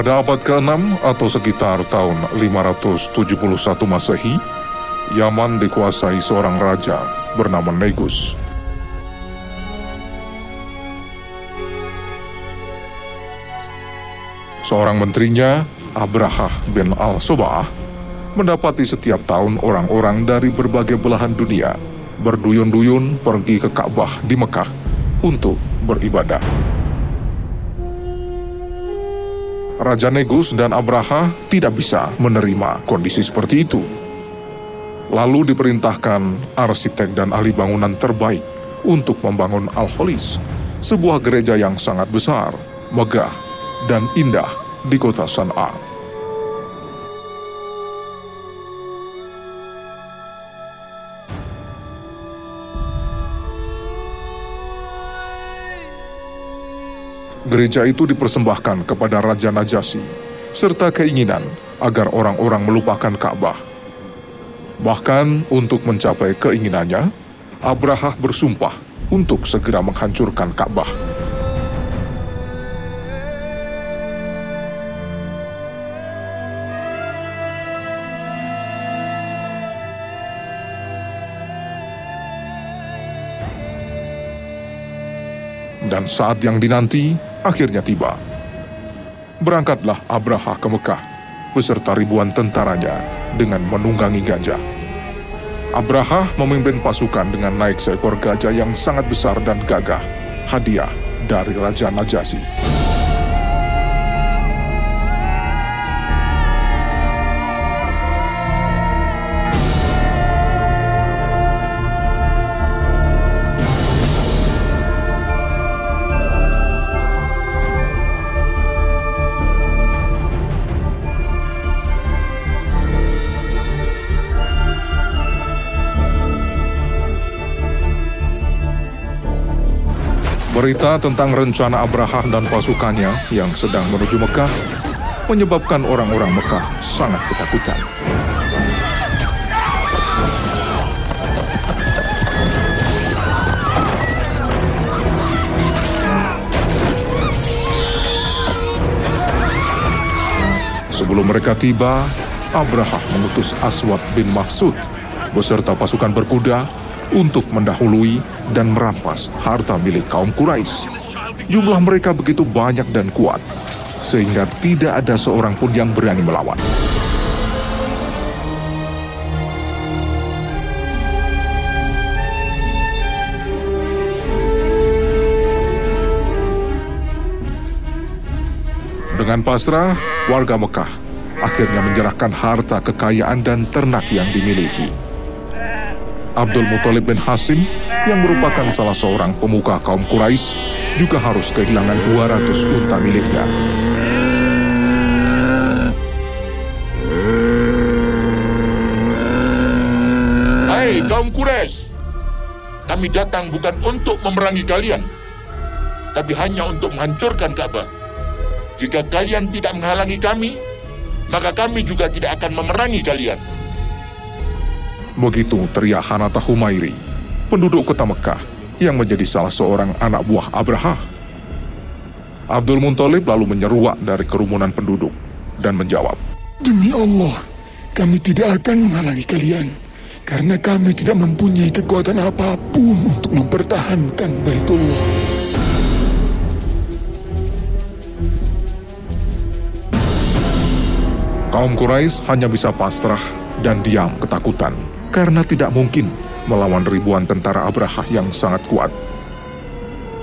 Pada abad ke-6 atau sekitar tahun 571 Masehi, Yaman dikuasai seorang raja bernama Negus. Seorang menterinya, Abrahah bin al-Sobah, mendapati setiap tahun orang-orang dari berbagai belahan dunia berduyun-duyun pergi ke Ka'bah di Mekah untuk beribadah. Raja Negus dan Abraha tidak bisa menerima kondisi seperti itu. Lalu diperintahkan arsitek dan ahli bangunan terbaik untuk membangun Al-Holis, sebuah gereja yang sangat besar, megah, dan indah di kota San'a. Gereja itu dipersembahkan kepada Raja Najasyi, serta keinginan agar orang-orang melupakan Ka'bah. Bahkan untuk mencapai keinginannya, Abraha bersumpah untuk segera menghancurkan Ka'bah. Dan saat yang dinanti, akhirnya tiba. Berangkatlah Abraha ke Mekah beserta ribuan tentaranya dengan menunggangi gajah. Abraha memimpin pasukan dengan naik seekor gajah yang sangat besar dan gagah, hadiah dari Raja Najasyi. Berita tentang rencana Abraha dan pasukannya yang sedang menuju Mekah menyebabkan orang-orang Mekah sangat ketakutan. Sebelum mereka tiba, Abraha mengutus Aswad bin Mafsud beserta pasukan berkuda untuk mendahului dan merampas harta milik kaum Quraisy. Jumlah mereka begitu banyak dan kuat, sehingga tidak ada seorang pun yang berani melawan. Dengan pasrah, warga Mekah akhirnya menyerahkan harta kekayaan dan ternak yang dimiliki. Abdul Muthalib bin Hasim yang merupakan salah seorang pemuka kaum Quraisy juga harus kehilangan 200 unta miliknya. Hai kaum Quraisy, kami datang bukan untuk memerangi kalian, tapi hanya untuk menghancurkan Ka'bah. Jika kalian tidak menghalangi kami, maka kami juga tidak akan memerangi kalian. Begitu teriak Hanata Humairi, penduduk kota Mekah yang menjadi salah seorang anak buah Abraha. Abdul Muntalib lalu menyeruak dari kerumunan penduduk dan menjawab, Demi Allah, kami tidak akan menghalangi kalian karena kami tidak mempunyai kekuatan apa pun untuk mempertahankan Baitullah. Kaum Quraisy hanya bisa pasrah dan diam ketakutan karena tidak mungkin melawan ribuan tentara Abraha yang sangat kuat.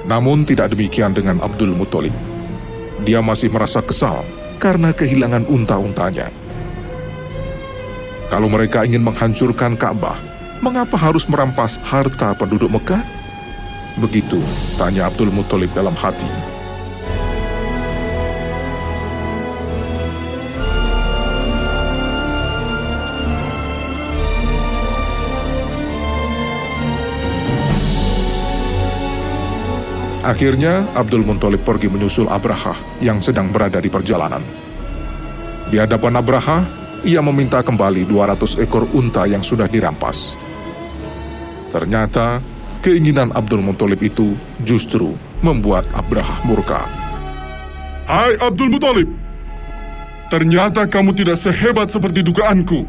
Namun tidak demikian dengan Abdul Muthalib. Dia masih merasa kesal karena kehilangan unta-untanya. Kalau mereka ingin menghancurkan Ka'bah, mengapa harus merampas harta penduduk Mekah? Begitu tanya Abdul Muthalib dalam hati. Akhirnya, Abdul Muthalib pergi menyusul Abraha yang sedang berada di perjalanan. Di hadapan Abraha, ia meminta kembali 200 ekor unta yang sudah dirampas. Ternyata, keinginan Abdul Muthalib itu justru membuat Abraha murka. Hai Abdul Muthalib, ternyata kamu tidak sehebat seperti dugaanku.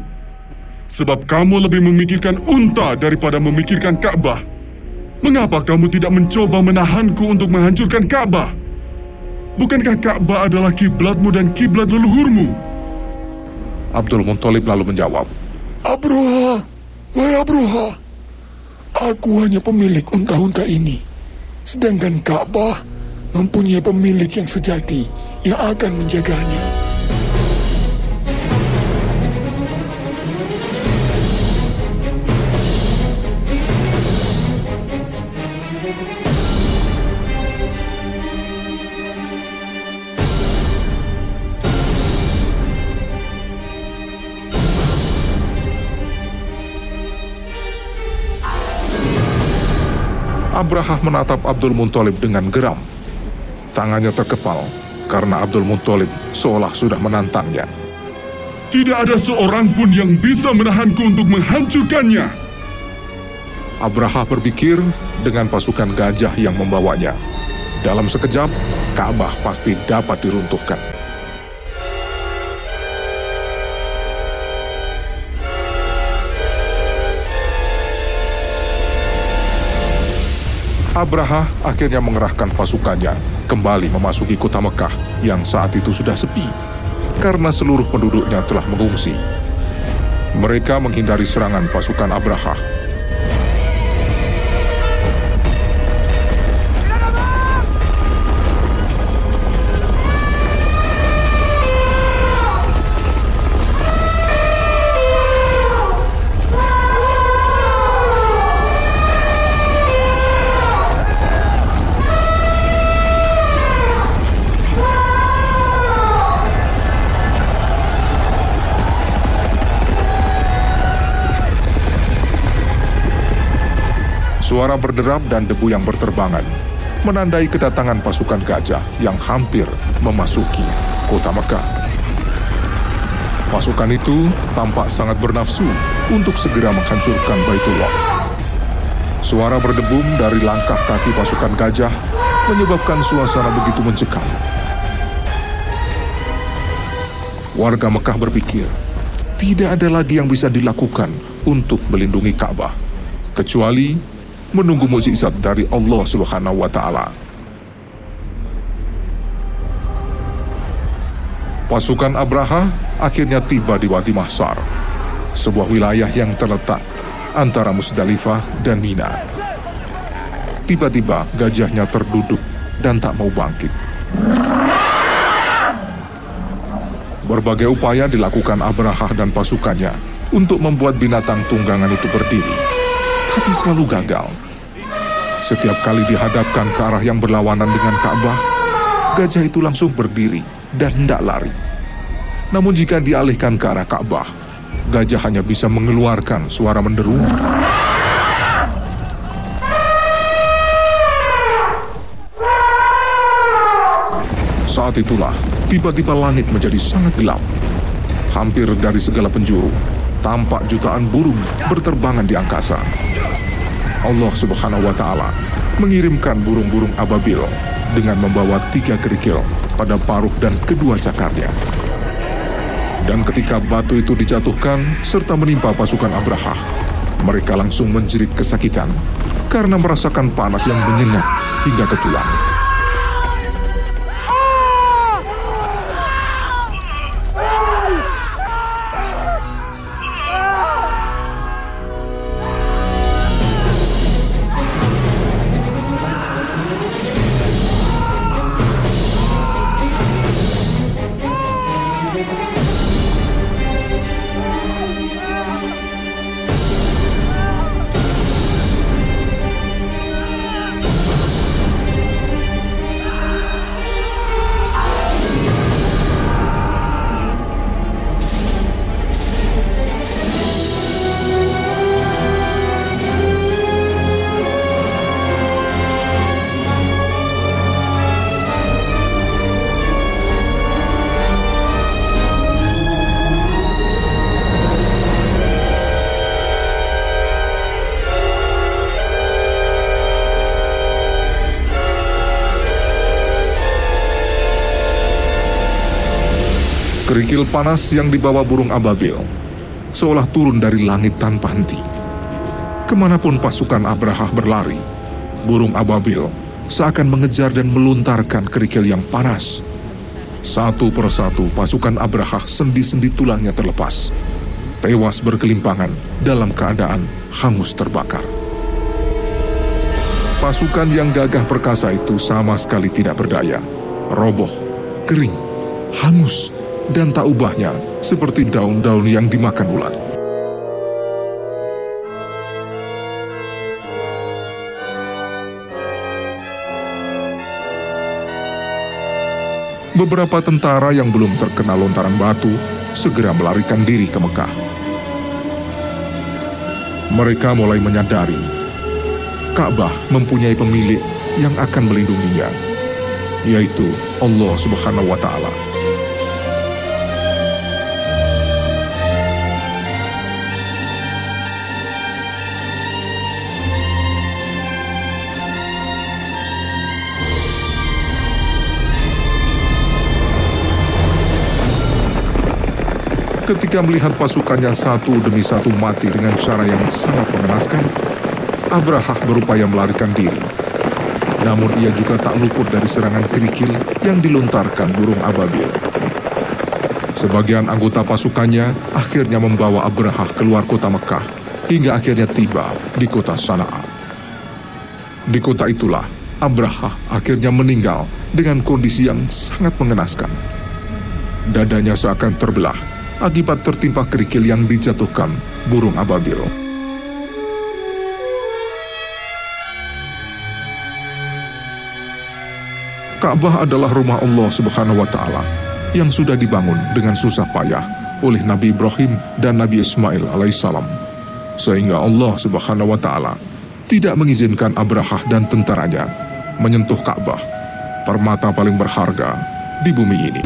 Sebab kamu lebih memikirkan unta daripada memikirkan Ka'bah. Mengapa kamu tidak mencoba menahanku untuk menghancurkan Ka'bah? Bukankah Ka'bah adalah kiblatmu dan kiblat leluhurmu? Abdul Muthalib lalu menjawab, Abroha, wahai Abroha, aku hanya pemilik unta-unta ini. Sedangkan Ka'bah mempunyai pemilik yang sejati yang akan menjaganya. Abraha menatap Abdul Muthalib dengan geram. Tangannya terkepal karena Abdul Muthalib seolah sudah menantangnya. Tidak ada seorang pun yang bisa menahanku untuk menghancurkannya. Abraha berpikir dengan pasukan gajah yang membawanya. Dalam sekejap, Ka'bah pasti dapat diruntuhkan. Abraha akhirnya mengerahkan pasukannya kembali memasuki kota Mekah yang saat itu sudah sepi karena seluruh penduduknya telah mengungsi. Mereka menghindari serangan pasukan Abraha. Suara berderap dan debu yang berterbangan menandai kedatangan pasukan gajah yang hampir memasuki kota Mekah. Pasukan itu tampak sangat bernafsu untuk segera menghancurkan Baitullah. Suara berdebum dari langkah kaki pasukan gajah menyebabkan suasana begitu mencekam. Warga Mekah berpikir, tidak ada lagi yang bisa dilakukan untuk melindungi Ka'bah, kecuali menunggu mukjizat dari Allah Subhanahu wa taala. Pasukan Abraha akhirnya tiba di Wadi Mahsar, sebuah wilayah yang terletak antara Musdalifah dan Mina. Tiba-tiba gajahnya terduduk dan tak mau bangkit. Berbagai upaya dilakukan Abraha dan pasukannya untuk membuat binatang tunggangan itu berdiri, tapi selalu gagal. Setiap kali dihadapkan ke arah yang berlawanan dengan Ka'bah, gajah itu langsung berdiri dan hendak lari. Namun jika dialihkan ke arah Ka'bah, gajah hanya bisa mengeluarkan suara menderu. Saat itulah, tiba-tiba langit menjadi sangat gelap. Hampir dari segala penjuru, tampak jutaan burung berterbangan di angkasa. Allah Subhanahu wa Ta'ala mengirimkan burung-burung ababil dengan membawa tiga kerikil pada paruh dan kedua cakarnya. Dan ketika batu itu dijatuhkan serta menimpa pasukan Abraha, mereka langsung menjerit kesakitan karena merasakan panas yang menyengat hingga ke tulang. Kerikil panas yang dibawa burung ababil seolah turun dari langit tanpa henti. Ke mana pun pasukan Abraha berlari, burung ababil seakan mengejar dan meluntarkan kerikil yang panas. Satu persatu pasukan Abraha sendi-sendi tulangnya terlepas, tewas berkelimpangan dalam keadaan hangus terbakar. Pasukan yang gagah perkasa itu sama sekali tidak berdaya, roboh, kering, hangus, dan tak ubahnya seperti daun-daun yang dimakan ulat. Beberapa tentara yang belum terkena lontaran batu segera melarikan diri ke Mekah. Mereka mulai menyadari Ka'bah mempunyai pemilik yang akan melindunginya, yaitu Allah Subhanahu wa Ta'ala. Ketika melihat pasukannya satu demi satu mati dengan cara yang sangat mengenaskan, Abraha berupaya melarikan diri. Namun ia juga tak luput dari serangan kerikil yang dilontarkan burung ababil. Sebagian anggota pasukannya akhirnya membawa Abraha keluar kota Mekah hingga akhirnya tiba di kota Sana'a. Di kota itulah Abraha akhirnya meninggal dengan kondisi yang sangat mengenaskan. Dadanya seakan terbelah akibat tertimpa kerikil yang dijatuhkan burung ababil. Ka'bah adalah rumah Allah Subhanahu wa taala yang sudah dibangun dengan susah payah oleh Nabi Ibrahim dan Nabi Ismail alaihissalam. Sehingga Allah Subhanahu wa taala tidak mengizinkan Abraha dan tentaranya menyentuh Ka'bah, permata paling berharga di bumi ini.